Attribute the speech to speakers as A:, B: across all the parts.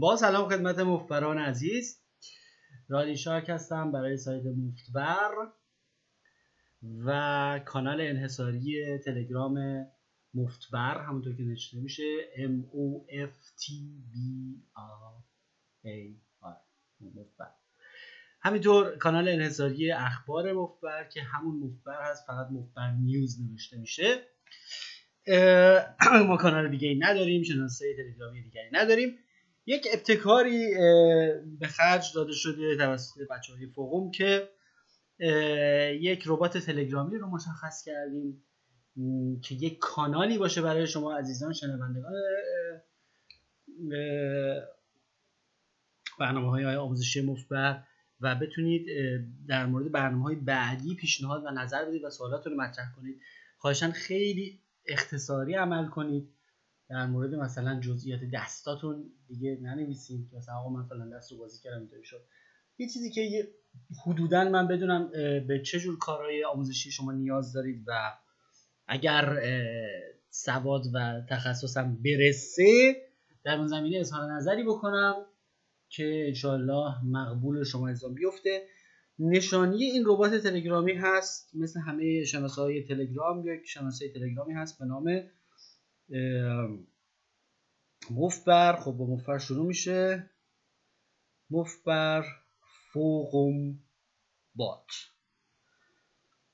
A: با سلام خدمت مفبران عزیز. رادی شارک هستم برای سایت مفتبر و کانال انحصاری تلگرام مفتبر همونطور که نشده میشه M O F T B A مفتبر. همینطور کانال انحصاری اخبار مفتبر که همون مفتبر هست فقط مفتبر نیوز نوشته میشه. ما کانال دیگه ای نداریم شناسه تلگرامی دیگری نداریم. یک ابتکاری به خرج داده شده توسط بچه های فوقوم که یک ربات تلگرامی رو مشخص کردیم که یک کانالی باشه برای شما عزیزان شنوندگان برنامه های آموزشی مفبر و بتونید در مورد برنامه های بعدی پیشنهاد و نظر بدید و سوالات رو مطرح کنید. خواهشان خیلی اختصاری عمل کنید. در مورد مثلا جزئیات دستاتون دیگه ننویسید که مثلا آقا من فلان دست رو بازی کردم اینطوری شد. یه چیزی که حدودا من بدونم به چه جور کارهای آموزشی شما نیاز دارید و اگر سواد و تخصصم برسه در اون زمینه اظهار نظری بکنم که انشالله مقبول شما ازام بیفته. نشانی این ربات تلگرامی هست مثل همه شناسه های تلگرام یک شناسه تلگرامی هست به نام مفبر خب با مفبر شروع میشه. مفبر فوقم بات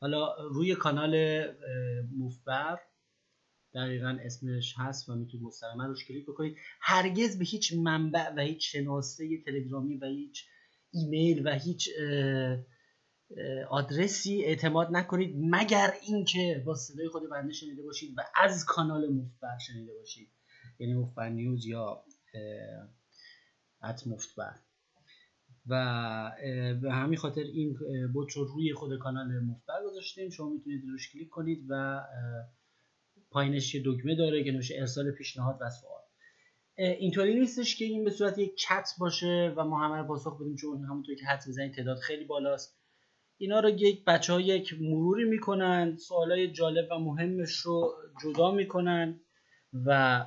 A: حالا روی کانال مفبر دقیقا اسمش هست و می‌تونید مستقیما روش کلیک بکنید. هرگز به هیچ منبع و هیچ شناسه تلگرامی و هیچ ایمیل و هیچ آدرسی اعتماد نکنید مگر اینکه با صدای خود بنده شنیده باشید و از کانال مفتبر شنیده باشید. یعنی مفتبر نیوز یا ات مفتبر. و به همین خاطر این بوت رو روی خود کانال مفتبر گذاشتیم. شما می‌تونید روش کلیک کنید و پایینش یه دکمه داره که نوشه ارسال پیشنهاد و سوال. اینطوری نیستش که این به صورت یک چت باشه و ما همه پاسخ بدیم چون همونطور که حد می‌زنید تعداد خیلی بالاست. اینا رو یک بچه ها یک مروری می‌کنن سوالای جالب و مهمش رو جدا می‌کنن و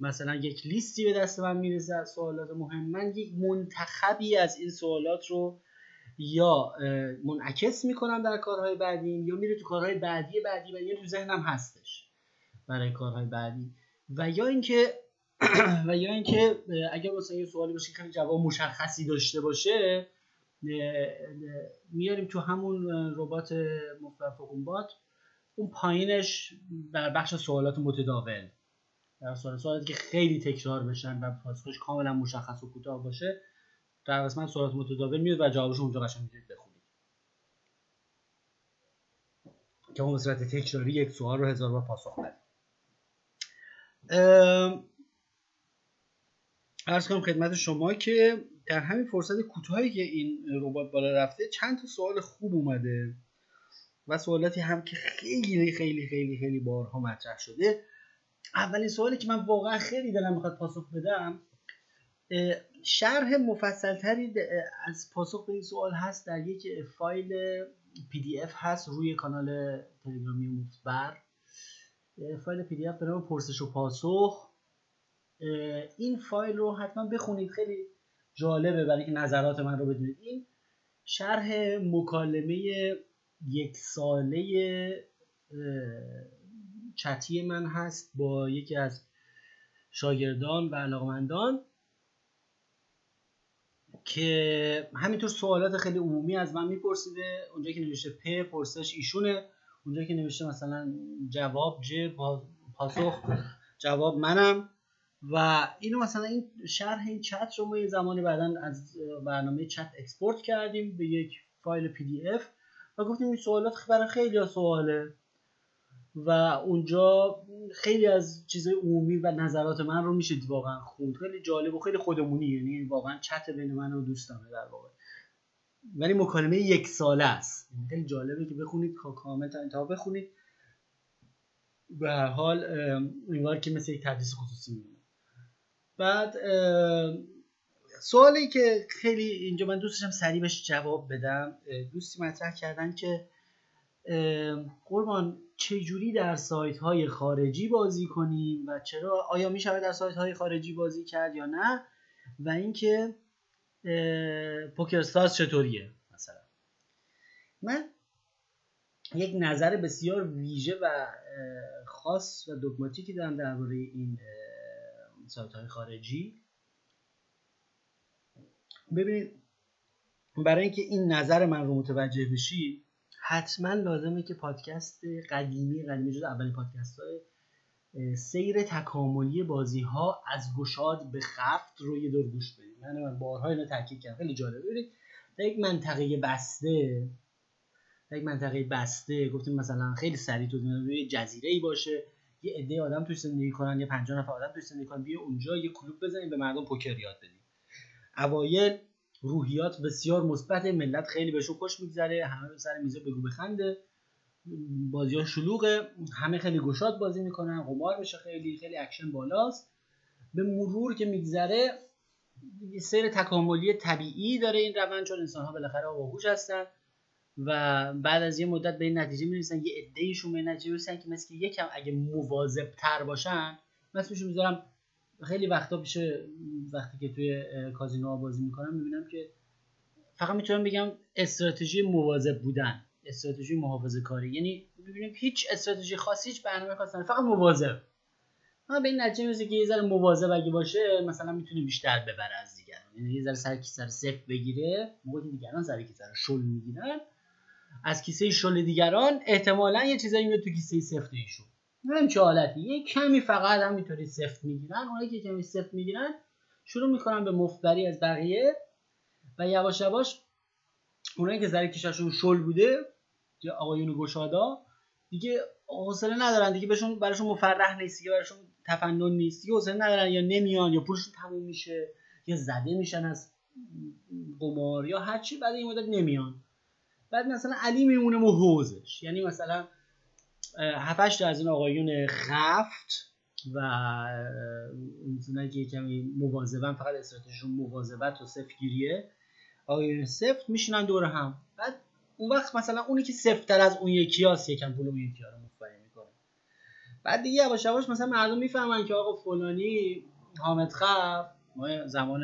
A: مثلا یک لیستی به دست من می‌رسه از سوالات مهم. من یک منتخبی از این سوالات رو یا منعکس می‌کنم در کارهای بعدی یا میره تو کارهای بعدی بعدی و یا تو ذهنم هستش برای کارهای بعدی. و یا اینکه و یا اینکه اگر مثلا یه سوالی باشه که جواب مشخصی داشته باشه میاریم تو همون ربات مفرد بات اون پایینش در بخش سوالات متداول. در سوال سوالاتی که خیلی تکرار بشن و پاسخش کاملا مشخص و کوتاه باشه در قسمت سوالات متداول میاد و جوابش اونجا قشنگ می‌تونید بخونید. که اون صورت تکراری یک سوال رو هزار بار پاسخ بدید ارز کنم خدمت شما که در همین فرصت کوتاهی که این ربات بالا رفته چند تا سوال خوب اومده و سوالاتی هم که خیلی خیلی خیلی خیلی بارها مطرح شده. اولین سوالی که من واقعا خیلی دلم می‌خواد پاسخ بدم شرح مفصلتری از پاسخ به این سوال هست در یک فایل PDF هست روی کانال تلگرامی مفتبر. فایل PDF به نام پرسش و پاسخ. این فایل رو حتما بخونید خیلی جالبه برای این نظرات من رو بدونید. این شرح مکالمه یک ساله چتی من هست با یکی از شاگردان و علاقمندان که همینطور سوالات خیلی عمومی از من میپرسیده. اونجا که نوشته پ پرسش ایشونه. اونجا که نوشته مثلا جواب ج پاسخ جواب منم. و اینو مثلا این شرح این چت رو ما یه زمانی بعدا از برنامه چت export کردیم به یک فایل PDF و گفتیم این سوالات برای خیلی سواله. و اونجا خیلی از چیزهای عمومی و نظرات من رو میشه واقعا خوند. خیلی جالب و خیلی خودمونی. یعنی واقعا چت بین من و دوستمه در واقع. ولی مکالمه یک ساله است. خیلی جالبه که بخونید کامل تا انتها بخونید. به هر حال انگار که مثل یک تدریس خصوصی بعد سوالی که خیلی اینجا من دوست داشتم سریع بهش جواب بدم. دوستی مطرح کردن که قربان چجوری در سایت های خارجی بازی کنیم و چرا آیا می شود در سایت های خارجی بازی کرد یا نه؟ و اینکه پوکر ساز چطوریه مثلا؟ من یک نظر بسیار ویژه و خاص و دگماتیکی دارم درباره این سایت های خارجی. ببینید برای اینکه این نظر من رو متوجه بشی حتما لازمه که پادکست قدیمی قدیمی جز اولین پادکست های سیر تکاملی بازی ها از گشاد به خفت رو یه دور گوش بدید من من بارها اینو تاکید کردم. خیلی جالبه. ببینید در یک منطقه بسته در یک منطقه بسته گفتیم مثلا خیلی سریع تو جزیره ای باشه. یه عده آدم توش زندگی کنن یه 50 نفر آدم توش زندگی کنن بیا اونجا یه کلوب بزنیم به مردم پوکر یاد بدیم. اوایل روحیات بسیار مثبت ملت خیلی بهشون خوش میگذره همه سر میزه بگو بخنده بازی ها شلوغه همه خیلی گشاد بازی می‌کنن قمار میشه خیلی خیلی اکشن بالاست. به مرور که میگذره سیر تکاملی طبیعی داره این روند چون انسان ها بالاخره باهوش هستن. و بعد از یه مدت به این نتیجه می‌رسن یه عدهشون به نتیجه می‌رسن که مثل یکم اگه مواظب تر باشن مثلشون می‌ذارم خیلی وقتا پیش وقتی که توی کازینو بازی می‌کنم می‌بینم که فقط می‌تونم بگم استراتژی مواظب بودن استراتژی محافظه کاری. یعنی ببینیم هیچ استراتژی خاصی هیچ برنامه خاصی فقط مواظب. اما به این نتیجه می‌رسه که یه ذره مواظب اگه باشه مثلا می‌تونه بیشتر ببره از دیگران. یعنی یه ذره سر کیسه صفر بگیره موقعی دیگران سر کیسه شل می‌گیرن از کیسه شل دیگران احتمالا یه چیزایی میاد تو کیسه سفت ایشون همین چه حالتی. یه کمی فقط همینطوری سفت می‌گیرن. اونایی که کمی سفت می‌گیرن شروع می‌کنن به مفبری از بقیه و یواش یواش اونایی که ذره کیششون شل بوده یا آقایون گشادا دیگه حوصله ندارن. دیگه بهشون براشون مفرح نیست دیگه براشون تفنن نیست. دیگه حوصله ندارن. یا نمیان یا پولشون تموم میشه یا زده میشن از قمار یا هرچی بعد این مدت نمیان. بعد مثلا علی میمونه حوزش. یعنی مثلا هفتش از این آقایون خفت و اونایی که کمی مواظبن فقط استراتژیشون مواظبت و سفتگیریه آقایون سفت میشینن دور هم. بعد اون وقت مثلا اونی که سفتتر از اون یکی هاست یکم پول اون یکی ها رو مفبری می‌کنه. بعد دیگه یواش یواش مثلا مردم می‌فهمن که آقا فلانی حامد خف ما زمان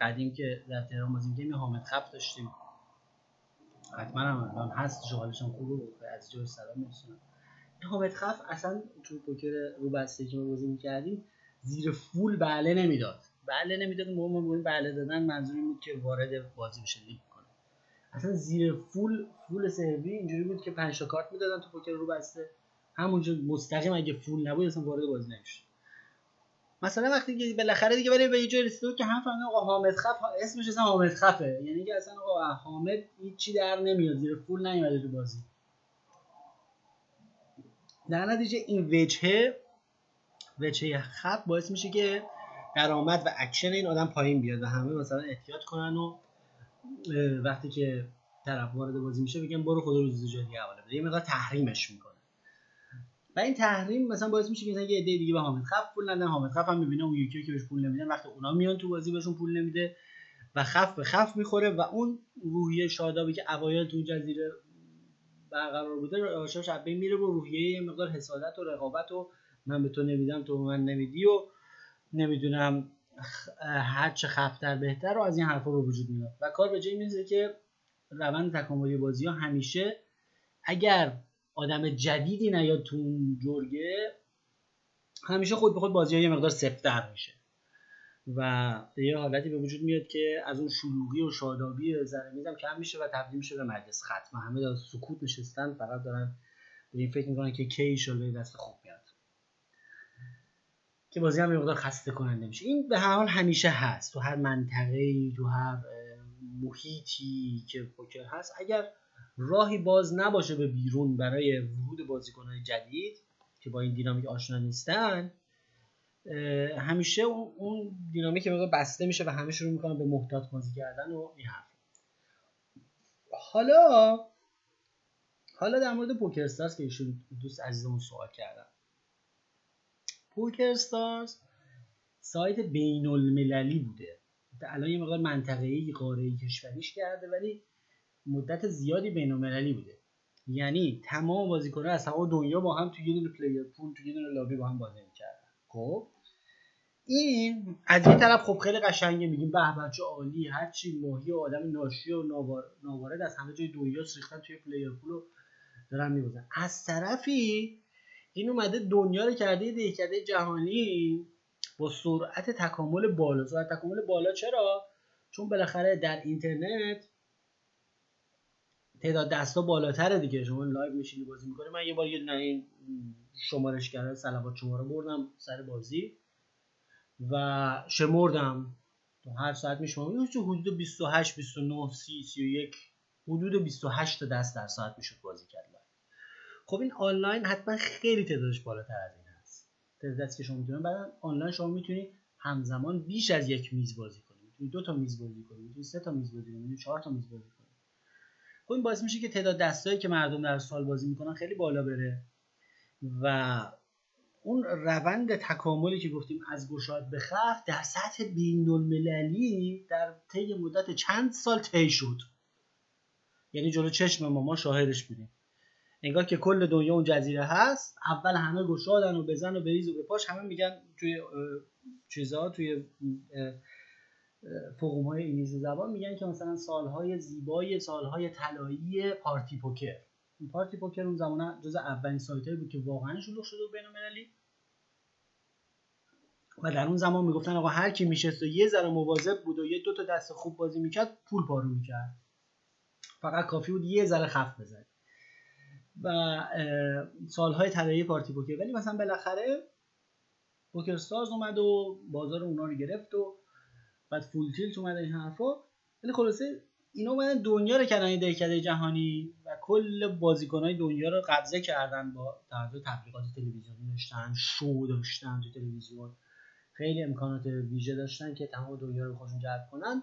A: قدیم که در تهران بازی می‌کنیم حامد خف داشتیم. حتما هم الان هست جوالشون خوبه از جور سلام میرسونم. حامد خف اصلا تو پوکر رو بسته که بازی می‌کردیم زیر فول بله نمی‌داد. بله نمی‌داد موقع ما بله دادن منظور این بود که وارد بازی بشه لیگ کنه. اصلا زیر فول فول سروی اینجوری بود که 5 تا کارت می‌دادن تو پوکر رو بسته. همونجا مستقیم اگه فول نبود اصلا وارد بازی نمیشه مثلا وقتی که بالاخره دیگه برای به یه جای رسیده که هم فهمیدن آقا حامد خف اسمش اصلا حامد خفه. یعنی که اصلا آقا حامد هیچی در نمیاد زیر فول نیومده تو بازی. در نتیجه این وجهه وجهه خط باعث میشه که درآمد و اکشن این آدم پایین بیاد و همه مثلا احتیاط کنن و وقتی که طرف وارد بازی میشه بگن برو خدا روز جدی حواله بده. یه مقدار تحریمش می‌کنه و این تحریم مثلا باعث میشه که مثلا یه عده دیگه به حامد خف پول ندن. حامد خف هم می‌بینه اون یکی که بهش پول نمیدن وقتی اونا میان تو بازی بهشون پول نمیده و خف به خف می‌خوره و اون روحیه شادابی که اوایل تو جزیره برقرار بوده آشاش بین میره و روحیه یه مقدار حسادت و رقابت و من به تو نمیدم تو من نمیدی و نمی‌دونم هر چه خفتر بهتر و از این حرفا رو وجود میاد. و کار به جای می‌رسه که روند تکاملی بازی ها همیشه اگر آدم جدیدی نیاد تو اون جرگه همیشه خود به خود بازی یه مقدار سفتر میشه. و یه حالتی به وجود میاد که از اون شلوغی و شادابی زره میزم کم میشه و تبدیل میشه به مجلس ختم همه دارن سکوت نشستن فقط دارن به این فکر می‌کنن که کی ایشالله دست خوب میاد که بازی هم مقدار خسته کننده میشه. این به هر حال همیشه هست. تو هر منطقه تو هر محیطی که پوکر هست اگر راهی باز نباشه به بیرون برای ورود بازیکنهای جدید که با این دینامیک آشنا نیستن همیشه اون دینامیک مقدار بسته میشه و همه شروع می‌کنن به محتاط بازی کردن و این حرف حالا حالا در مورد پوکر استارز که ایشون دوست عزیزمون سوال کردن. پوکر استارز سایت بین المللی بوده. الان یه مقدار منطقه‌ای قاره کشوریش کرده ولی مدت زیادی بین المللی بوده. یعنی تمام بازیکن‌ها از تمام دنیا با هم تو یه دونه پلیر پول تو یه دونه لابی با هم بازی می‌کردن. خب؟ این از یه طرف خب خیلی قشنگه. میگیم به بچه عالی هر چی ماهی و آدم ناشی و ناوارد از همه جای دنیا ریختن توی player پول دارن میبازن. از طرفی این اومده دنیا رو کرده دهکده جهانی با سرعت تکامل بالا. سرعت تکامل بالا چرا؟ چون بالاخره در اینترنت تعداد دستا بالاتره دیگه. شما live میشینی بازی می‌کنه من یه بار یه این شمارش کرده سلوات شما رو بردم سر بازی و شمردم. تو هر ساعت تو حدود 28 29 30 31 حدود 28 تا دست در ساعت می‌شد بازی کرد خب این آنلاین حتما خیلی تعدادش بالاتر از این هست. تعداد که شما می‌تونید بعد آنلاین شما می‌تونید همزمان بیش از یک میز بازی کنید می‌تونید دو تا میز بازی کنید می‌تونید سه تا میز بازی کنید می‌تونید چهار تا میز بازی کنید خب این باعث میشه که تعداد دستایی که مردم در سال بازی می‌کنن خیلی بالا بره. و اون روند تکاملی که گفتیم از گشاد به خف در سطح بین المللی در طی مدت چند سال طی شد. یعنی جلو چشم ما ما شاهدش بودیم. انگار که کل دنیا اون جزیره هست اول همه گشادن و بزن و بریز و به پاش همه میگن توی چیزها توی فقوم های انگلیسی زبان میگن که مثلا سالهای زیبای سالهای طلایی پارتی پوکر. این پارتی پوکر اون زمان جز اولین سایت بود که واقعا شلوغ شده بین و در اون زمان می‌گفتن آقا هر کی میشست و یه ذره مواظب بود و یه دو تا دست خوب بازی می‌کرد پول پارو می‌کرد. فقط کافی بود یه ذره خف بزنه. و سالهای طلایی پارتی پوکر. ولی مثلا بالاخره پوکر ساز اومد و بازار اونا رو گرفت و بعد فول تیلت اومد این حرفا. ولی خلاصه اینا اومدن دنیا رو کردن این دهکده جهانی و کل بازیکنهای دنیا رو قبضه کردن با توجه تبلیغات تلویزیونی. داشتن شو داشتن تو تلویزیون. خیلی امکانات ویژه داشتن که تمام دنیا رو خودشون جلب کنن.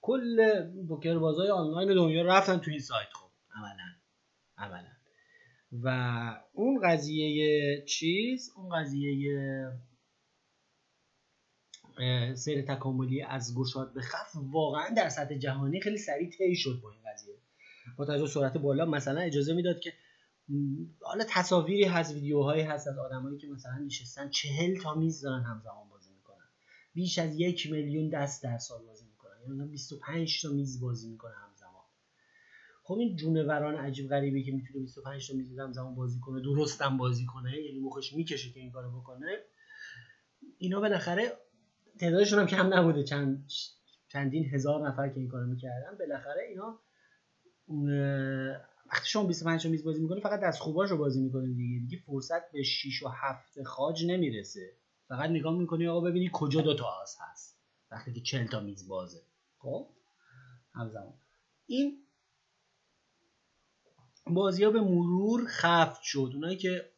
A: کل پوکر بازای آنلاین دنیا رفتن تو این سایت خب. عملا. عملا. و اون قضیه چیز؟ اون قضیه سیر تکاملی از گشاد به خف واقعا در سطح جهانی خیلی سریع طی شد با این قضیه. با توجه سرعت بالا مثلا اجازه می‌داد که حالا تصاویری هست ویدیوهایی هست از آدمایی که مثلا نشستن چهل تا میز دارن همزمان بازی می‌کنن. بیش از یک میلیون دست در سال بازی می‌کنن. یعنی 25 تا میز بازی می‌کنن خب این جونوران عجیب غریبی که می‌تونه 25 تا می‌زدم زمان بازی کنه درستم بازی کنه یعنی مخش می‌کشه که این کارو بکنه. اینا بالاخره تعدادشون هم کم نبوده. چند چندین هزار نفر که این کارو می‌کردن. بالاخره اینا وقتی شما 25 تا میز بازی می‌کنه فقط دست خوباش رو بازی می‌کنه دیگه. دیگه فرصت به 6 و 7 خاج نمی‌رسه. فقط نگاه می‌کنی آقا ببینی کجا دو تا آس هست. وقتی که 40 تا میز بازه. خب؟ همزمان. این بازی ها به مرور خفت شد. اونایی که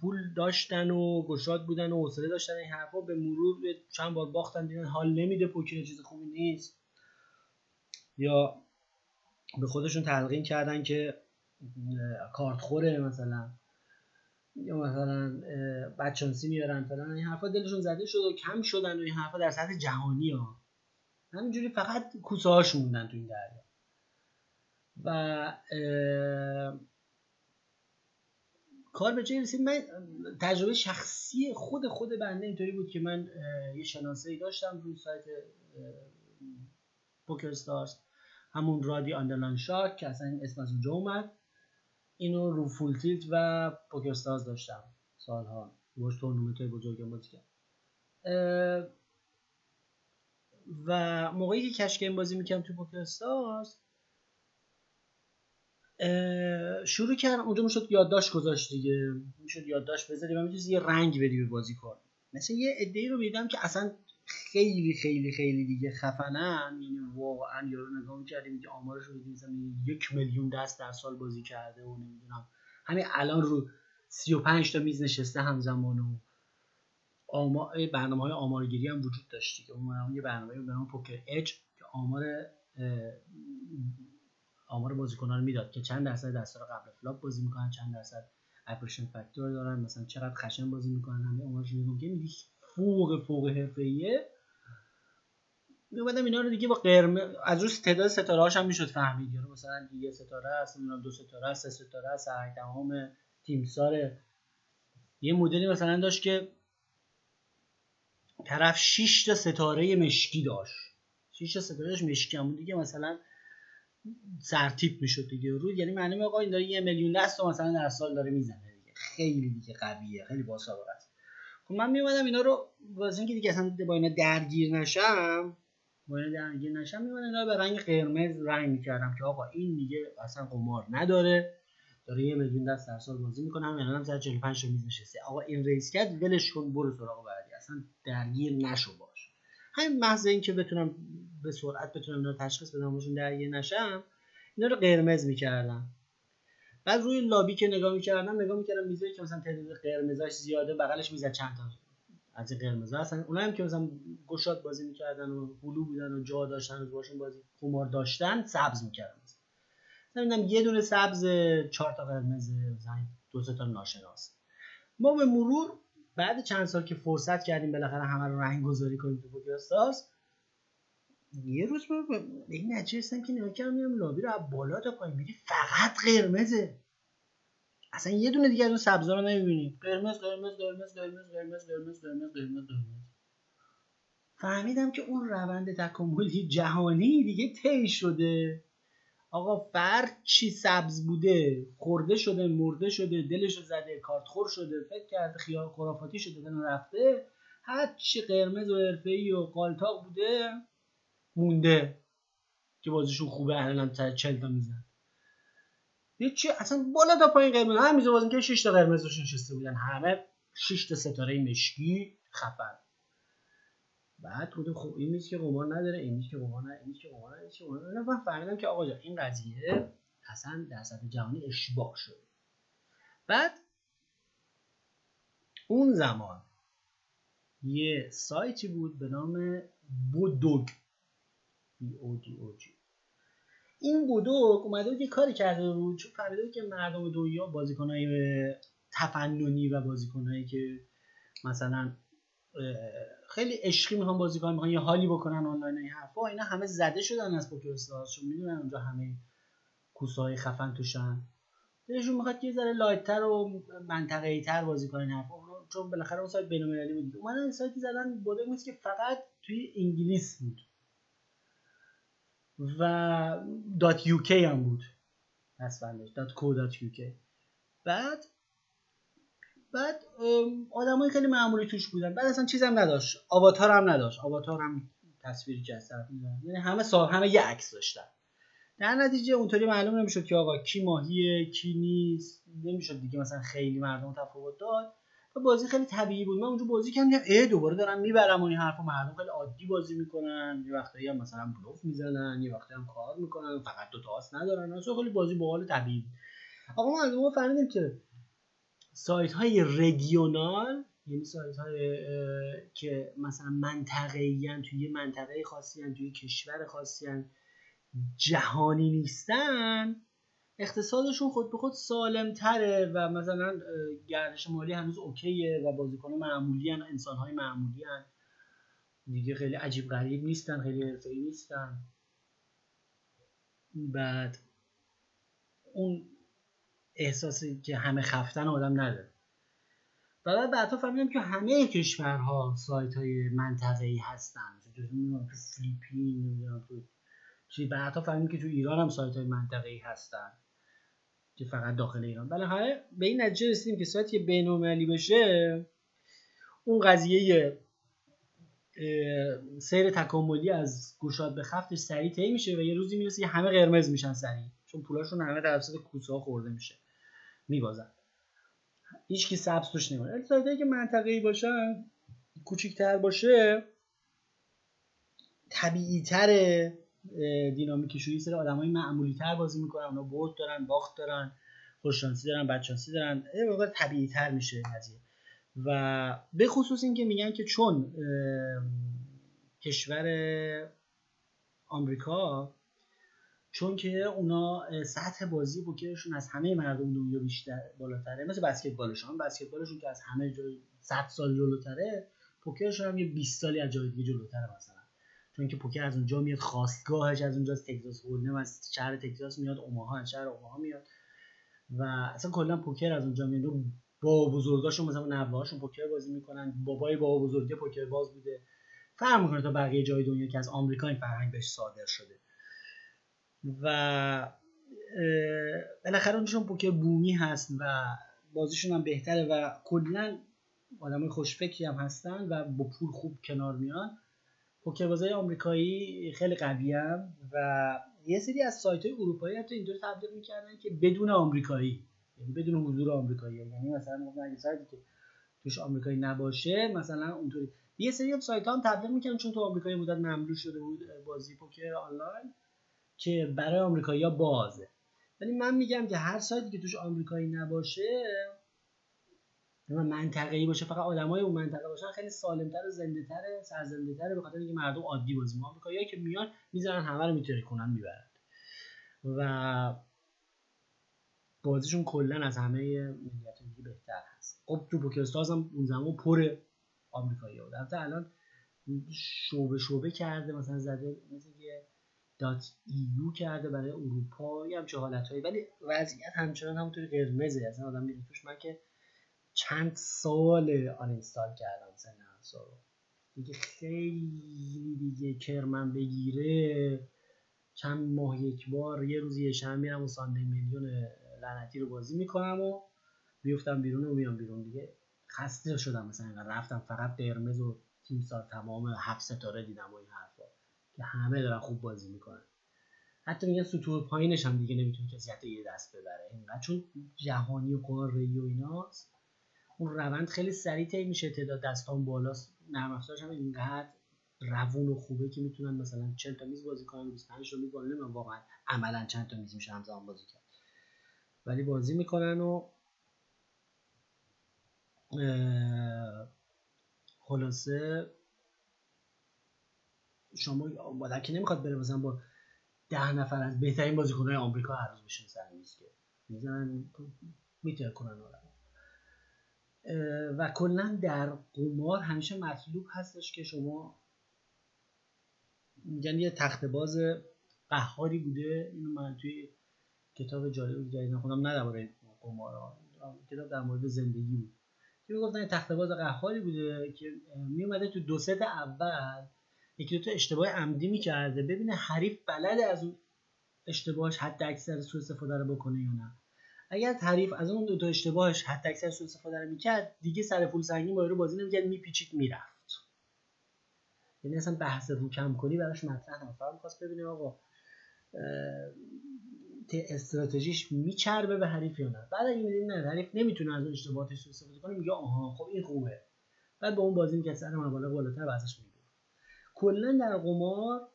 A: پول داشتن و گشاد بودن و حوصله داشتن این حرفا به مرور چند بار باختن دیدن حال نمیده پوکر چیز خوبی نیست. یا به خودشون تلقین کردن که کارت خوره مثلا. یا مثلا بچانسی میارن فلان. این حرفا دلشون زده شد و کم شدن و این حرفا در سطح جهانی ها. همینجوری فقط کوسه هاش موندن تو این دریا. و کار به جایی رسید من تجربه شخصی خود خود بنده اینطوری بود که من یه شناسه داشتم روی سایت پوکر ستارز همون رادی آندرلان شاک که اصلا این اسم از اونجا اومد. اینو رو فول تیلت و پوکر ستارز داشتم سالها. باش تورنمنت های بزرگ بازی کرد. و موقعی که گیم بازی می‌کردم تو پوکر ستارز شروع کردم اونجا می‌شد یادداشت گذاشت دیگه. می‌شد یادداشت بذاری و می‌تونی یه رنگ بدی به بازیکن. مثل یه عده‌ای رو میدم که اصلا خیلی خیلی خیلی دیگه خفنن. یعنی واقعا یارو نگاه می‌کردی میگه آمارش رو مثلا یک میلیون دست در سال بازی کرده و نمی‌دونم. همین الان رو 35 تا میز نشسته همزمان و آمار برنامه های آمارگیری هم وجود داشت که اون یه برنامه به نام Poker Edge که آمار آمار بازیکنان رو می‌داد که چند درصد دستا رو قبل flop بازی می‌کنن چند درصد aggression factor دارن مثلا چقدر خشن بازی می‌کنن همه آمارش می‌دونم که میگه فوق فوق حرفه‌ایه. میومدم اینا رو دیگه با قرمز از روز تعداد ستاره هاش هم می‌شد فهمید. یارو مثلا یه ستاره است دو ستاره است سه ستاره است تمام تیم سار یه مدلی مثلا داشت که طرف 6 تا ستاره مشکی داشت. 6 تا ستاره مشکی همون دیگه مثلا سرتیپ می‌شد دیگه. رو یعنی معنی آقا این داره یه میلیون دست مثلا در سال داره می‌زنه دیگه. خیلی دیگه قویه خیلی باسابقه است خب من میومدم اینا رو واسه اینکه دیگه اصلا با اینا درگیر نشم با اینا درگیر نشم میومدم اینا به رنگ قرمز رنگ می‌کردم که آقا این دیگه اصلا قمار نداره. داره یه میلیون دست در سال بازی می‌کنه هم الانم سر 45 تا میز نشسته. آقا این ریس کرد ولش کن برو سراغ بعدی. اصلا درگیر نشو باش همین محض اینکه بتونم به سرعت بتونم اینا تشخیص بدم باشون درگیر نشم اینا رو قرمز می‌کردم. بعد روی لابی که نگاه می‌کردم نگاه می‌کردم میزایی که مثلا تعداد قرمزاش زیاده بغلش می‌زد چند تا از این قرمزا. هستن اونایی هم که مثلا گشاد بازی می‌کردن و هلو بودن و جا داشتن و باشون بازی خمار داشتن سبز می‌کردن مثلا یه دونه سبز چهار تا قرمز مثلا دو تا ناشناس. ما به مرور بعد چند سال که فرصت کردیم بالاخره همه رو رنگ گذاری کنیم تو پوکرستارز یه روز به این نتیجه که نگاه کردم لابی رو از بالا تا پایین. میری فقط قرمزه. اصلا یه دونه دیگه از اون سبزا رو نمی‌بینی. قرمز قرمز قرمز قرمز قرمز قرمز قرمز قرمز قرمز. فهمیدم که اون روند تکاملی جهانی دیگه طی شده. آقا فرد چی سبز بوده؟ خورده شده مرده شده دلش زده کارت خور شده فکر کرده خیال خرافاتی شده رفته. هر چی قرمز و حرفه‌ای و قالتاق بوده مونده. که بازیشون خوبه الان تا 40 تا میزن هیچی اصلا بالا تا پایین قرمز. همین بازی که 6 تا قرمز روش نشسته بودن. همه 6 تا ستاره مشکی خفن. بعد گفتم خب این نیست که قمار نداره این نیست که قمار نداره این نیست که قمار نداره که قمار نداره من فهمیدم که آقا جان این قضیه اصلا در سطح جهانی اشباع شده. بعد اون زمان یه سایتی بود به نام بودوگ. بی او دی او جی این بودوگ اومده بود یه کاری کرده بود چون فهمیده که مردم دنیا بازیکنهای تفننی و بازیکنهایی که مثلا خیلی عشقی می‌خوان بازی کنن می‌خوان یه حالی بکنن آنلاین این حرفا. اینا همه زده شدن از پوکر استارز چون می‌دونن اونجا همه کوسه‌های خفن توشن. دلشون می‌خواد یه ذره light تر و منطقه‌ای تر بازی کنن حرفا. چون بالاخره اون سایت بین‌المللی بود. اومدن سایتی زدن بوده بود که فقط توی انگلیس بود. و dot UK هم بود. پسوندش dot co dot UK بعد بعد آدمای خیلی معمولی توش بودن. بعد اصلا چیزم نداشت. آواتار هم نداشت. آواتار هم تصویری که از یعنی همه سا همه یه عکس داشتن. در نتیجه اونطوری معلوم نمی‌شد که آقا کی ماهیه کی نیست. نمی‌شد دیگه مثلا خیلی مردم تفاوت داد و بازی خیلی طبیعی بود. من اونجا بازی کردم ای دوباره دارم می‌برم اون حرفو. مردم خیلی عادی بازی می‌کنن. یه وقتایی هم مثلا بلوف می‌زنن یه وقتی هم کار می‌کنن. فقط دو تاس ندارن. اصلا خیلی بازی باحال طبیعی آقا ما فهمیدیم که سایت های رگیونال یعنی سایت های که مثلا منطقه توی یه منطقه خاصی هن، توی کشور خاصی هن، جهانی نیستن اقتصادشون خود به خود سالم تره و مثلا گردش مالی هنوز اوکیه و بازیکن معمولی هن انسان های معمولی هن. دیگه خیلی عجیب غریب نیستن خیلی حرفه‌ای نیستن بعد اون احساسی که همه خفتن آدم نداره. و بعد بعدها فهمیدم که همه کشورها سایت های منطقه ای هستن. تو فیلیپین تو چی. بعدها فهمیدم که تو ایران هم سایت های منطقه ای هستن که فقط داخل ایران. بالاخره به این نتیجه رسیدیم که سایت که بین‌المللی بشه اون قضیه سیر تکاملی از گشاد به خفتش سریع طی میشه و یه روزی می‌رسه که همه قرمز میشن سریع. چون پولاشون همه توسط کوسه ها خورده میشه. میبازن. هیچ کی سبز توش نمی‌کنه سایتایی که منطقه‌ای باشن کوچیک‌تر باشه طبیعی تره دینامیکشون یه سری آدمای معمولی تر بازی می‌کنن. اونا برد دارن باخت دارن خوششانسی دارن بدشانسی دارن. یه طبیعی تر میشه قضیه. و به خصوص اینکه میگن که چون کشور آمریکا چون که اونا سطح بازی پوکرشون از همه مردم دنیا بیشتر بالاتره. مثل بسکتبالشون. بسکتبالشون که از همه جای 100 سال جلوتره پوکرشون هم یه 20 سالی از جای دیگه جلوتره مثلا. چون که پوکر از اونجا میاد خواستگاهش از اونجا از تگزاس هولدم از شهر تگزاس میاد اوماها از شهر اوماها میاد. و اصلا کلا پوکر از اونجا میاد. با بزرگاشون مثلا نوهاشون پوکر بازی می‌کنن. بابای با بزرگه پوکر باز بوده. فرق می‌کنه تا بقیه جای دنیا که از آمریکا این فرهنگ بهش صادر شده. و بالاخره اونشون پوکر بومی هست و بازیشون هم بهتره و کلا آدمای خوشفکری هم هستن و با پول خوب کنار میان پوکر آمریکایی خیلی قوی هم و یه سری از سایت های اروپایی حتی اینطور تبلیغ می‌کردن که بدون آمریکایی یعنی بدون حضور آمریکایی. یعنی مثلا اگه سایتی که توش آمریکایی نباشه مثلا اونطوری. یه سری از سایت ها هم تبلیغ می‌کنن چون تو آمریکایی مدت مملو شده بود بازی پوکر آنلاین. که برای آمریکایی‌ها بازه. ولی من میگم که هر سایتی که توش آمریکایی نباشه و منطقه‌ای باشه فقط آدمای اون منطقه باشن خیلی سالمتر و زنده تره سرزنده تره به خاطر اینکه مردم عادی بازی می‌کنن. آمریکایی‌ها که میان می‌ذارن همه رو کنن می‌برن. و بازیشون کلا از همه ملیت دیگه بهتر هست. خب تو پوکرستارز هم اون زمان پر آمریکایی بود. البته الان شعبه شعبه کرده مثلا زده مثل یه دات ایو کرده برای اروپا یه همچه حالت هایی ولی وضعیت همچنان همونطوری قرمزه. اصلا آدم میره توش. من که چند سال آن اینستال کردم سن رو دیگه خیلی دیگه کرمن بگیره. چند ماه یک بار یه روز یه شب میرم و ساندی میلیون لعنتی رو بازی می‌کنم و بیفتم بیرون و میام بیرون. دیگه خسته شدم. مثلا رفتم. فقط قرمز و تیم سال تمام هفت ستاره دیدم و این حرفا که همه دارن خوب بازی می‌کنن. حتی میگن سطوح پایینش هم دیگه نمی‌تونه کسی حتی یه دست ببره. اینقدر چون جهانی و قاره و ایناست. اون روند خیلی سریع طی میشه تعداد دستان بالاست. نرم افزارش هم اینقدر روون و خوبه که می‌تونن مثلا 40 تا میز بازی کنن 25 تا میز بازی واقعا عملا چند تا میز میشه همزمان بازی کرد. ولی بازی می‌کنن و خلاصه شما مادر که نمی‌خواد بره مثلا با ده نفر از بهترین بازیکنهای آمریکا هر روز بشین سر میز که می‌زنن می‌تونه کنن و کلا در قمار همیشه مطلوب هستش که شما میگن یه تخت باز قهاری بوده. اینو من توی کتاب جالب جدید خودم نه درباره قمار کتاب در مورد زندگی بود. که می‌گفتن تخت باز قهاری بوده که میومده تو دو ست اول یکی دو تا اشتباه عمدی می‌کرده. ببینه حریف بلده از اون اشتباهش حد اکثر سوء استفاده رو بکنه یا نه. اگر حریف از اون دو تا اشتباهش حد اکثر سوء استفاده رو می‌کرد دیگه سر پول سنگین با رو بازی نمی‌کرد میپیچید می‌رفت. یعنی اصلا بحث رو کم کنی براش مطرح نمیشه فقط می‌خواست ببینه آقا استراتژیش میچربه به حریف یا نه. بعد اگه می‌دونی نه حریف نمی‌تونه از اون اشتباهاتش سوء استفاده کنه میگه آها خب این خوبه. بعد با اون بازی می‌کرد سر مبالغ بالاتر ازش میگه کلا در قمار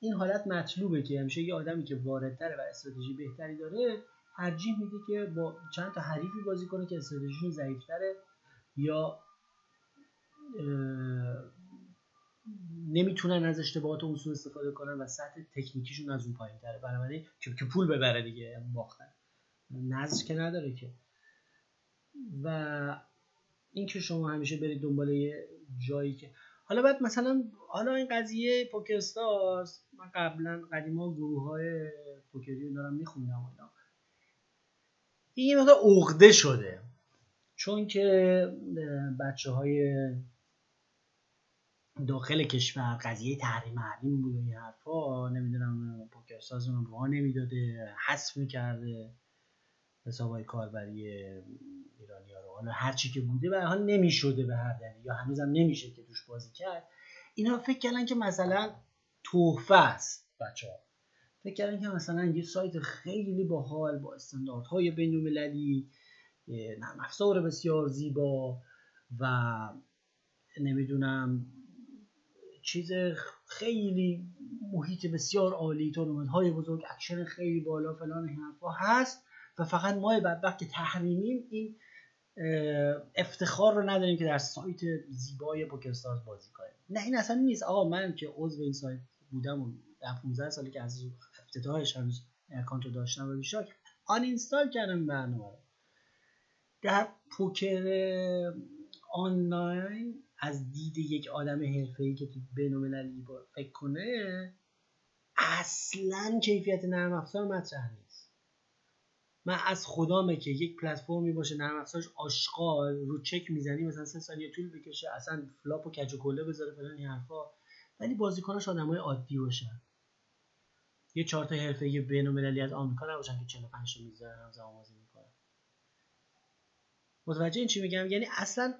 A: این حالت مطلوبه که همیشه یه آدمی که واردتره و استراتژی بهتری داره ترجیح میده که با چند تا حریفی بازی کنه که استراتژیشون ضعیفتره یا نمی‌تونن از اشتباهات اون سو استفاده کنن و سطح تکنیکیشون از اون پایین تره بنابراین که پول ببره دیگه باختن. نظر که نداره که. و اینکه شما همیشه برید دنبال یه جایی که حالا بعد مثلا حالا این قضیه پوکر استارز من قبلا قدیما گروه های پوکری دارم میخوندم اینا. این یه مقدار عقده شده. چون که بچه های داخل کشور قضیه تحریم حریم بود این حرفا نمی‌دونم پوکرساز اون رو نمی‌داده حذف می‌کرده حساب های کاربری ایرانی ها رو. حالا هرچی که بوده به حال نمی‌شده به هر دلیل یا هنوزم نمیشه که توش بازی کرد. اینا فکر کردن که مثلا تحفه است. بچه ها فکر کردن که مثلا یه سایت خیلی باحال با استانداردهای بین المللی نرم افزار بسیار زیبا و نمی‌دونم چیز خیلی محیط بسیار عالی تورنمنت های بزرگ اکشن خیلی بالا فلان حرفا هست. و فقط ما بدبخت که تحریمیم این افتخار رو نداریم که در سایت زیبای پوکرستارز بازی کنیم. نه این اصلا نیست. آقا من که عضو این سایت بودم و در 15 سالی که از افتتاحش هنوز اکانت رو داشتم و بیشتر آن اینستال کردم برنامه رو. در پوکر آنلاین از دید یک آدم حرفه‌ای که تو بین‌المللی فکر کنه اصلا کیفیت نرم افزار مطرح نیست من از خدامه که یک پلتفرمی باشه نرم افزارش آشغال رو چک می‌زنی مثلا سه ثانیه طول بکشه اصلا flop و کج و کله بذاره فلان این حرفا. ولی بازیکناش آدمای عادی باشن. یه چهار تا حرفه‌ای بین‌المللی از آمریکا نباشن که 45 تا میز همزمان بازی می‌کنن. متوجه این چی میگم؟ یعنی اصلا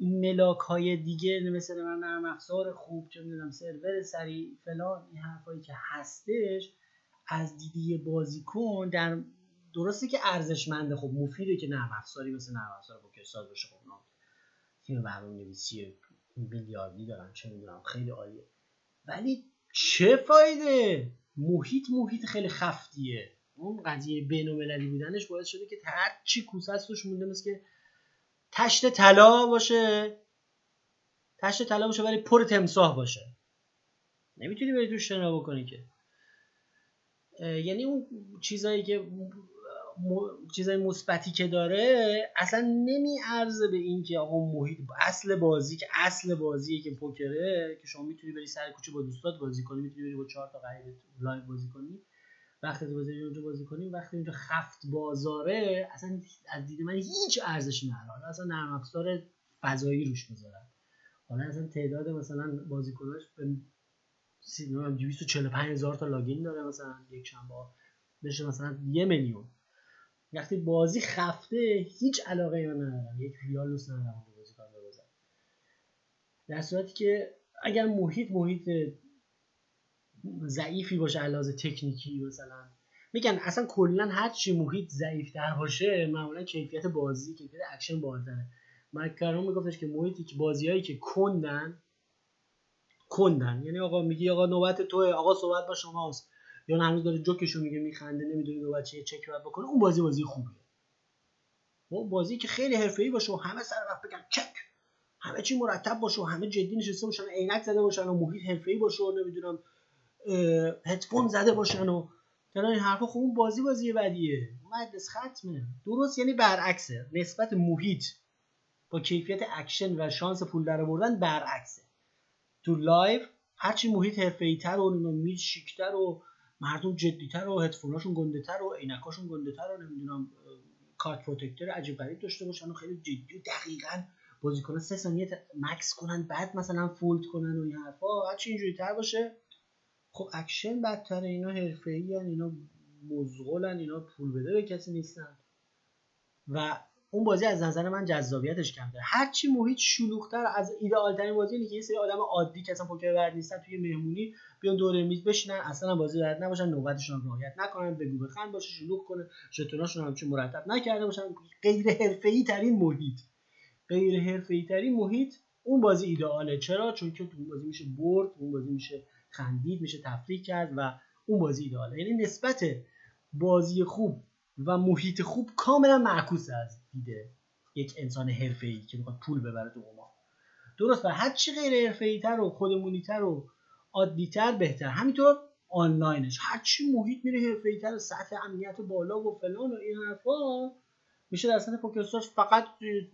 A: ملاک های دیگه مثل من نرم افزار خوب چه می‌دونم سرور سریع فلان این حرفایی که هستش از دیدی بازیکن در درسته که ارزشمنده. خب مفیده که نرم افزاری مثل نرم افزار پوکرساز باشه. خب اونا تیم برنامه نویسی میلیاردی دارن چه می‌دونم خیلی عالیه. ولی چه فایده؟ محیط محیط خیلی خفتیه. اون قضیه بین بودنش باعث شده که هر چی کوسه توش مونده مثل که تشت طلا باشه. تشت طلا باشه ولی پر تمساه باشه. نمی‌تونی بری توش شنا بکنی که. یعنی اون چیزایی که چیزای مثبتی که داره اصلا نمیارزه به این که آقا محیط اصل بازی که اصل بازیه که پوکره که شما می‌تونی بری سر کوچه با دوستات بازی کنی می‌تونی بری با چهار تا غریبه live بازی کنی. وقتی بازی اونجا بازی کنی وقتی اونجا خفت بازاره اصلا از دید من هیچ ارزشی نداره. اصلا نرم افزار فضایی روش می‌ذارن. حالا اصلا تعداد مثلا بازیکناش به 245 هزار تا login داره مثلا یک شنبه بشه مثلا یه میلیون. وقتی بازی خفته هیچ علاقه من ندارم. یک ریال دوست ندارم بازی کار بزنم در صورتی که اگر محیط محیط ضعیفی باشه از لحاظ تکنیکی مثلا. میگن اصلا کلا هر چی محیط ضعیف تر باشه معمولا کیفیت بازی کیفیت اکشن بالاتره. مایک کارون میگفتش که محیطی که بازیایی که کندن کندن. یعنی آقا میگی آقا نوبت توه آقا صحبت با شماست. یا هنوز داره جوکشو میگه میخنده نمی‌دونه دو بچه چک باید بکنه اون بازی بازی خوبیه. اون بازی که خیلی حرفه‌ای باشه و همه سر وقت بگن چک. همه چی مرتب باشه و همه جدی نشسته باشن عینک زده باشن و محیط حرفه‌ای باشه و نمی‌دونم هدفون زده باشن و تمام این حرفا. خب اون بازی بازی بدیه. مدرس ختمه. درست یعنی برعکسه. نسبت محیط با کیفیت اکشن و شانس پول در آوردن برعکسه. تو live هرچی محیط حرفه‌ای تر و میز شیکتر و مردم جدیتر و هدفوناشون گنده تر و عینکاشون گنده تر و نمی‌دونم card protector عجیب غریب داشته باشن و خیلی جدی و دقیقا بازیکن سه ثانیه مکث کنن بعد مثلا fold کنن و این حرفا هرچی اینجوری تر باشه. خب اکشن بدتر اینا حرفه‌ای اینا مزغولن اینا پول بده به کسی نیستن. و اون بازی از نظر من جذابیتش کم داره. هرچی محیط شلوغتر از ایدئال ترین بازی اینه که یه سری آدم عادی که اصلا پوکر بلد نیستن توی مهمونی بیان دور میز بشینن اصلا بازی بلد نباشن نوبتشون رو رعایت نکنن بگو بخند باشه شلوغ کنه شتوناشون هم چون مرتب نکرده باشن. غیر حرفه‌ای ترین محیط. غیر حرفه‌ای ترین محیط اون بازی ایدئاله. چرا؟ چون که اون بازی میشه برد اون بازی میشه خندید میشه تفریح کرد و اون بازی ایدئاله. یعنی نسبت بازی خوب و محیط خوب کاملا معکوس از دیده یک انسان حرفه‌ای که می‌خواد پول ببره تو قمار. درست و هر چی غیر حرفه‌ای تر و خودمونیتر و عادیتر بهتر. همینطور آنلاینش. هر چی محیط میره حرفه‌ای تر و سطح امنیت بالا و فلان و این حرفا میشه در سطح پوکرستارز فقط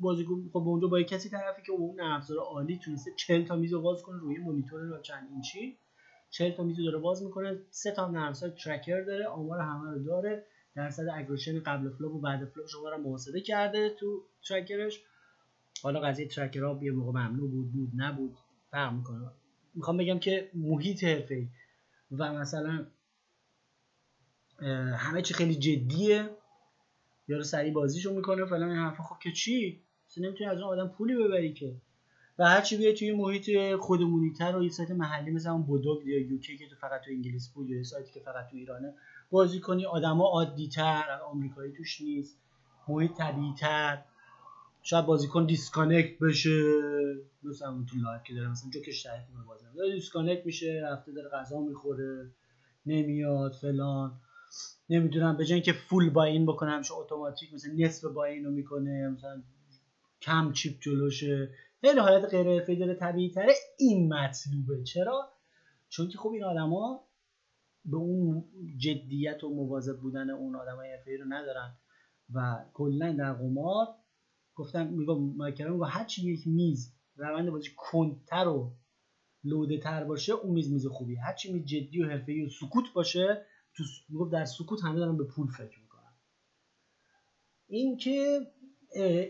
A: بازیکن خب اونجا با کسی طرفی که اون افزار عالی تونسته 40 تا میز باز کنه روی مانیتور رو چند اینچی. 40 تا میز داره باز می‌کنه سه تا نرم tracker داره آمار همه رو داره درصد aggression قبل flop و بعد flop شما رو محاسبه کرده تو tracker ش حالا قضیه tracker یه موقع ممنوع بود بود نبود فرق می‌کنه. می‌خوام بگم که محیط حرفه و مثلا همه چی خیلی جدیه. یارو سریع بازیشو می‌کنه فلان این حرفا. خب که چی؟ اصلا نمی‌تونی از اون آدم پولی ببری که. و هر چی بیای توی محیط خودمونیتر و یه سایت محلی مثل اون بودوگ یا یوکی که تو فقط تو انگلیس بود یا سایتی که فقط تو ایرانه بازی کنی آدما عادی تر آمریکایی توش نیست محیط طبیعی تر شاید بازیکن دیسکانکت بشه. مثلا اون تو لایو که داره مثلا جوکش شاید بازی داره دیسکانکت میشه رفته داره غذا می‌خوره نمیاد فلان. نمی‌دونم به اینکه فول با این بکنه همیشه اتوماتیک مثلا نصف با اینو می‌کنه مثلا کم چیپ جلوشه. خیلی حالت غیر حرفه‌ای داره طبیعی تره این مطلوبه. چرا؟ چون که خب این آدما به اون جدیت و مواظب بودن اون آدمای حرفه‌ای رو ندارن و کلا در قمار گفتم میگم مایکرون و هر چی یک میز روند بازی کنتر و لوده تر باشه اون میز میز خوبیه. هر چی میز جدی و حرفه‌ای و سکوت باشه تو می‌گفت در سکوت همه دارن به پول فکر می‌کنن. اینکه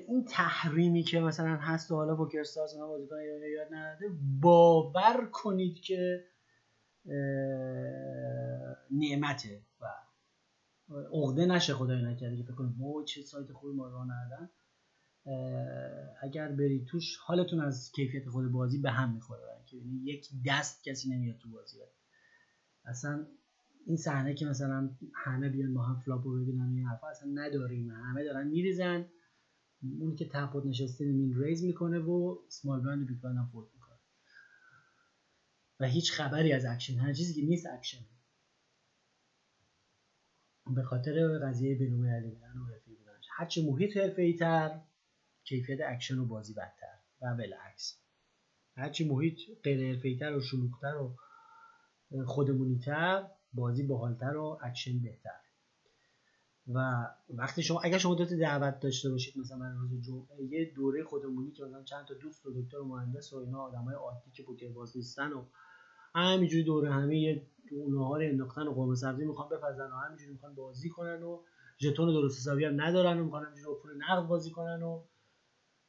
A: این تحریمی که مثلا هست و حالا پوکرستارز اونا بازیکن ایرانی یاد نداده باور کنید که نعمته و عقده نشه خدای نکرده که فکر کنید چه سایت خوبی ما راه ندادن. اگر برید توش حالتون از کیفیت خود بازی به هم می‌خوره. که یک دست کسی نمیاد تو بازی. اصلا این صحنه که مثلا همه بیان با هم flop و ببینن این حرفا اصلا نداریم. همه دارن میریزن. اون که تپوت نشسته min raise می‌کنه و small blind و big blind هم fold می‌کنه. و هیچ خبری از اکشن هر چیزی که نیست اکشن. به خاطر قضیه بین‌المللی بودن و حرفه‌ای بودنش. هرچه محیط حرفه‌ای تر کیفیت اکشن و بازی بدتر و بالعکس. هرچی محیط غیر و شلوغتر و خودمونیتر بازی باحالتر و اکشن بهتر. و وقتی شما اگر شما دو دعوت داشته باشید مثلا روز جمعه یه دوره خودمونی که مثلا چند تا دوست و دکتر و مهندس و اینا آدمای عادی که پوکر باز نیستن و همینجوری دوره همه یه نهار انداختن و قرمه سبزی می‌خوان بپزن و همینجوری می‌خوان بازی کنن و ژتون درست حسابی هم ندارن و می‌خوان همینجوری پول نقد بازی کنن و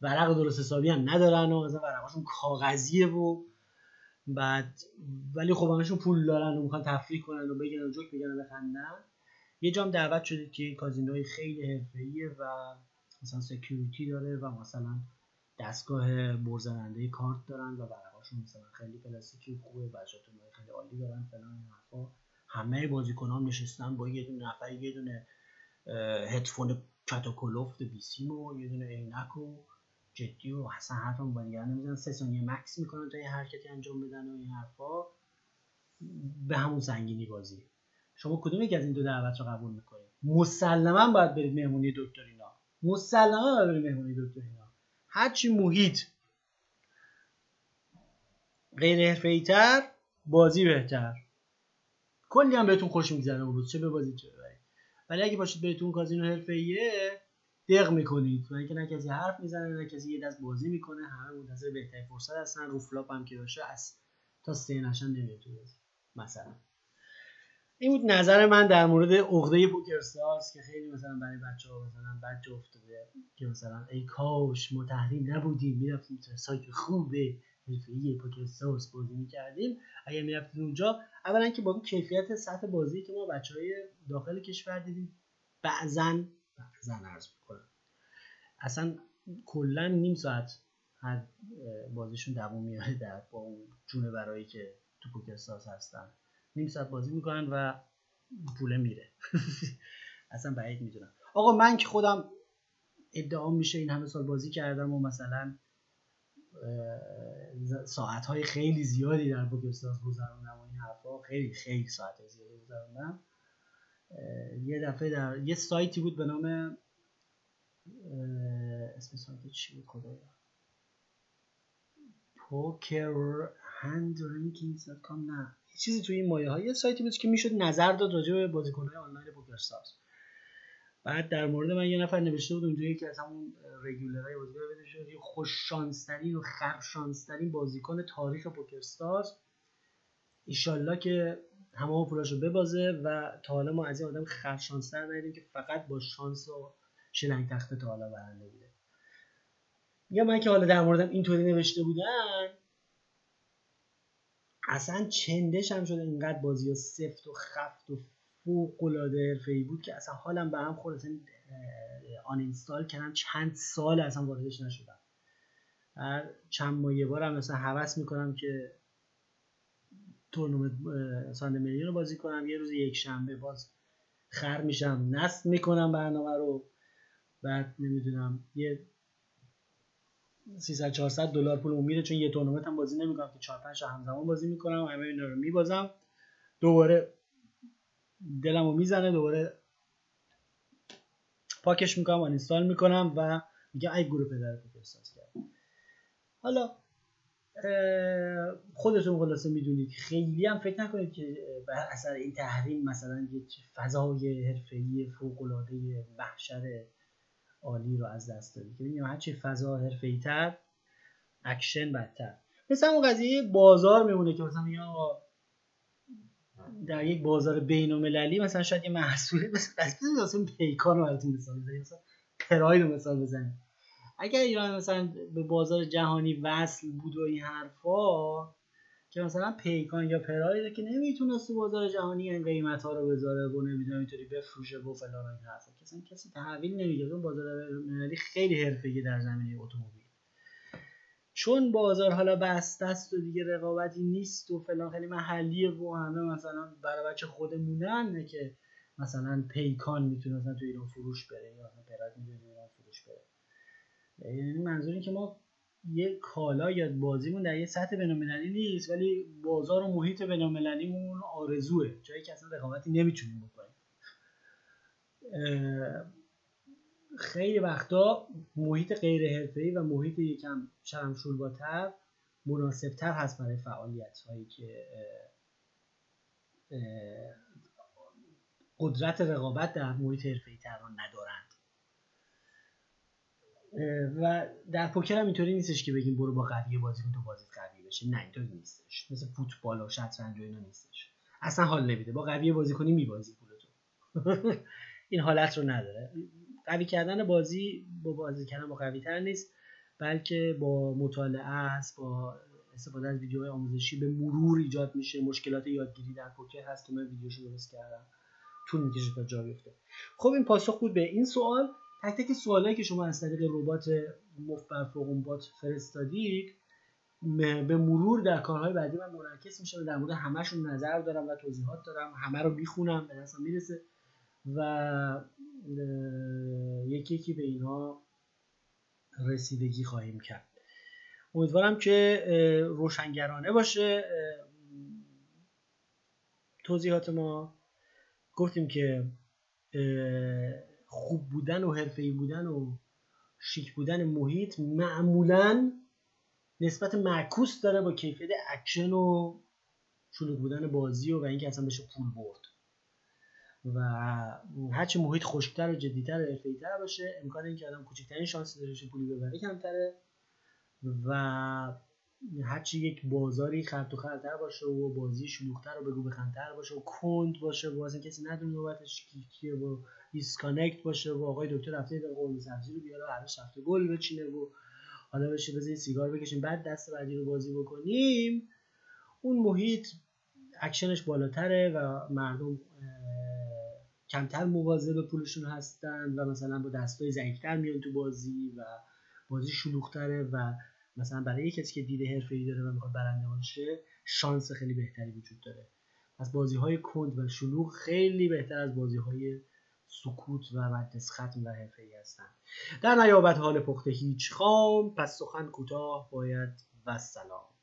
A: ورق درست حسابی هم ندارن و مثلا ورقاشون کاغذیه و بعد ولی خب همشون پول دارن و می‌خوان تفریح کنن و بگن و جوک بگن و بخندن. یه جام دعوت شدید که کازینوی خیلی حرفه‌ایه و مثلا security داره و مثلا دستگاه برزننده کارت دارن و ورقاشون مثلا خیلی پلاستیکی خوبه و ژتون خیلی عالی دارن فلان این حرفا. همه بازیکنان نشستن با یه دونه نفر یه دونه هدفون گت و کلفت بیسیم و یه دونه عینک و جدی و اصلا حرفم با دیگه نمی‌زنن سه ثانیه مکس می‌کنن تا یه حرکتی انجام بدن و این حرفا. به همون سنگینی بازی. شما کدوم یکی از این دو دعوت رو قبول می‌کنید؟ مسلما باید برید مهمونی دکتر اینا. مسلما باید برید مهمونی دکتر اینا. هرچی محیط. غیر تر بازی بهتر. کلی هم بهتون خوش میگذره. اون چه به بازی چه ولی اگه باشید بهتون کازینو حرفه‌ایه دق می‌کنید. و اینکه نه کسی حرف می‌زنه نه کسی یه دست بازی می‌کنه همه منتظر بهترین فرصت هستن. رو flop هم که باشه از تا سه نشن نمیاد مثلا. این بود نظر من در مورد عقده PokerStars که خیلی مثلا برای بچه ها مثلا بد افتاده که مثلا ای کاش ما تحریم نبودیم می‌رفتیم تو سایت خوبه حرفه‌ای PokerStars بازی می‌کردیم. اگر می‌رفتیم اونجا اولا که با کیفیت سطح بازی که ما بچه های داخل کشور دیدیم بعضا بعضا عرض می‌کنم. اصلا کلا نیم ساعت هر بازیشون دووم میاره در با اون جونه برایی که تو پوکر استارز هستن. نیم ساعت بازی می‌کنن و پوله میره. اصلا بعید می‌دونم. آقا من که خودم ادعا میشه این همه سال بازی کردم و مثلا ساعت های خیلی زیادی در بوکستاز گذروندم و این حرفا خیلی خیلی ساعت زیادی گذروندم. یه دفعه در یه سایتی بود به نام اسم سایت چی بود؟ خدایا. پوکر هند نه چیزی توی این مایه های سایتی بود که می‌شد نظر داد راجع به بازیکن های آنلاین پوکرستارز بعد در مورد من یه نفر نوشته بود اونجا یکی از همون رگولرهای بازیکن شد یه خوش شانسترین و خر شانسترین بازیکن تاریخ پوکرستارز ایشالله که همه پولاشو ببازه و تا حالا ما از این آدم خر شانستر ندیدیم که فقط با شانس و شلنگ تخته تا حالا برنده بوده. یا من که حالا در موردم اینطوری نوشته بودن اصلا چندش هم شده اینقدر بازی ها سفت و خفت و فوق العاده ای بود که اصلا حالم به هم خورد اصلا آن اینستال کردم. چند سال اصلا واردش نشدم. هر چند ماه یه بار هم مثلا حوس می‌کنم که تورنمنت ساند میلیون رو بازی کنم. یه روز یک شنبه باز خر میشم نصب می‌کنم برنامه رو. بعد نمی‌دونم یه 300 400 دلار پول میره چون یه تورنمنت هم بازی نمی‌کنم که 4 5 همزمان بازی می‌کنم. همه اینا رو میبازم. دوباره دلمو می‌زنه دوباره پاکش می‌کنم و اینستال می‌کنم و میگه ای گروه پدر تو احساس کرد حالا خودتون خلاصه می‌دونید. خیلی هم فکر نکنید که بر اثر این تحریم مثلا یه فضای حرفه‌ای فوق العاده محشر عالی رو از دست دادی که ببینیم هرچی فضا حرفه‌ای تر اکشن بدتر. مثل اون قضیه بازار میمونه که مثلا یا در یک بازار بین المللی مثلا شاید یه محصولی مثلا پیکان رو براتون مثال بزنیم. مثلا پراید رو مثال بزنیم. اگر ایران مثلا به بازار جهانی وصل بود و این حرفا که مثلا پیکان یا پراید که نمی‌تونست تو بازار جهانی این قیمت ها رو بذاره و نمی‌دونم اینطوری بفروشه و فلان این حرفا. کسی کسی تحویل نمیگه اون بازار ملی خیلی حرفه‌ای در زمینه اتومبیل. چون بازار حالا بسته است و دیگه رقابتی نیست و فلان خیلی محلیه و همه مثلا برای بچه خودمونن که مثلا پیکان می‌تونه مثلا تو ایران فروش بره یا پراید می‌تونه یعنی منظور این که ما یه کالا یا بازیمون در یه سطح بینالمللی نیست ولی بازار و محیط بینالمللیمون آرزوه. جایی که اصلا رقابتی نمی‌تونیم بکنیم. خیلی وقتا محیط غیر حرفه‌ای و محیط یکم شرمشورباتر مناسبتر هست برای فعالیت هایی که قدرت رقابت در محیط حرفه‌ای تر ندارند و در پوکر هم اینطوری نیستش که بگیم برو با قوی بازی کن تو بازی قوی بشه. نه اینطوری نیستش. مثل فوتبال و شطرنج و اینا نیستش. اصلا حال نمیده. با قوی بازی کنی میبازی پولتو. این حالت رو نداره. قوی کردن بازی با بازی کردن با قوی تر نیست بلکه با مطالعه است با استفاده از ویدیوهای آموزشی به مرور ایجاد میشه. مشکلات یادگیری در پوکر هست که من ویدیوشو درست کردم. طول می‌کشه تا جا بیفته. خب این پاسخ بود به این سوال. تک تک سوالایی که شما از طریق ربات مفت بر بات فرستادید به مرور در کارهای بعدی من منعکس میشه و در مورد همشون نظر دارم و توضیحات دارم همه رو می‌خونم به دستم می‌رسه و یکی یکی به اینها رسیدگی خواهیم کرد. امیدوارم که روشنگرانه باشه. توضیحات ما گفتیم که خوب بودن و حرفه‌ای بودن و شیک بودن محیط معمولا نسبت معکوس داره با کیفیت اکشن و شلوغ بودن بازی و, و اینکه اصلا بشه پول برد. و هرچی محیط خشکتر و جدیتر و حرفه‌ای‌تر باشه امکان اینکه آدم کوچکترین شانس داره پولی ببره کمتره و هرچی یک بازاری خر تو خرتر باشه و بازی شلوغتر و بگو بخندتر باشه و کند باشه و اصلا کسی ندونه نوبتش کیه و disconnect باشه و آقای دکتر رفته در قرمه سبزی رو بیاره هر هفته گل بچینه و حالا بشه بزنید سیگار بکشیم. بعد دست بعدی رو بازی بکنیم. اون محیط اکشنش بالاتره و مردم کمتر مواظب پولشون هستن و مثلا با دستای ضعیفتر میان تو بازی و بازی شلوغتره و مثلا برای کسی که دیده حرفه‌ای داره و می‌خواد برنده باشه شانس خیلی بهتری وجود داره. از بازی های کند و شلوغ خیلی بهتر از بازی های سکوت و مدرس ختم و حرفه‌ای هستن. در نیابت حال پخته هیچ خام پس سخن کوتاه باید و سلام.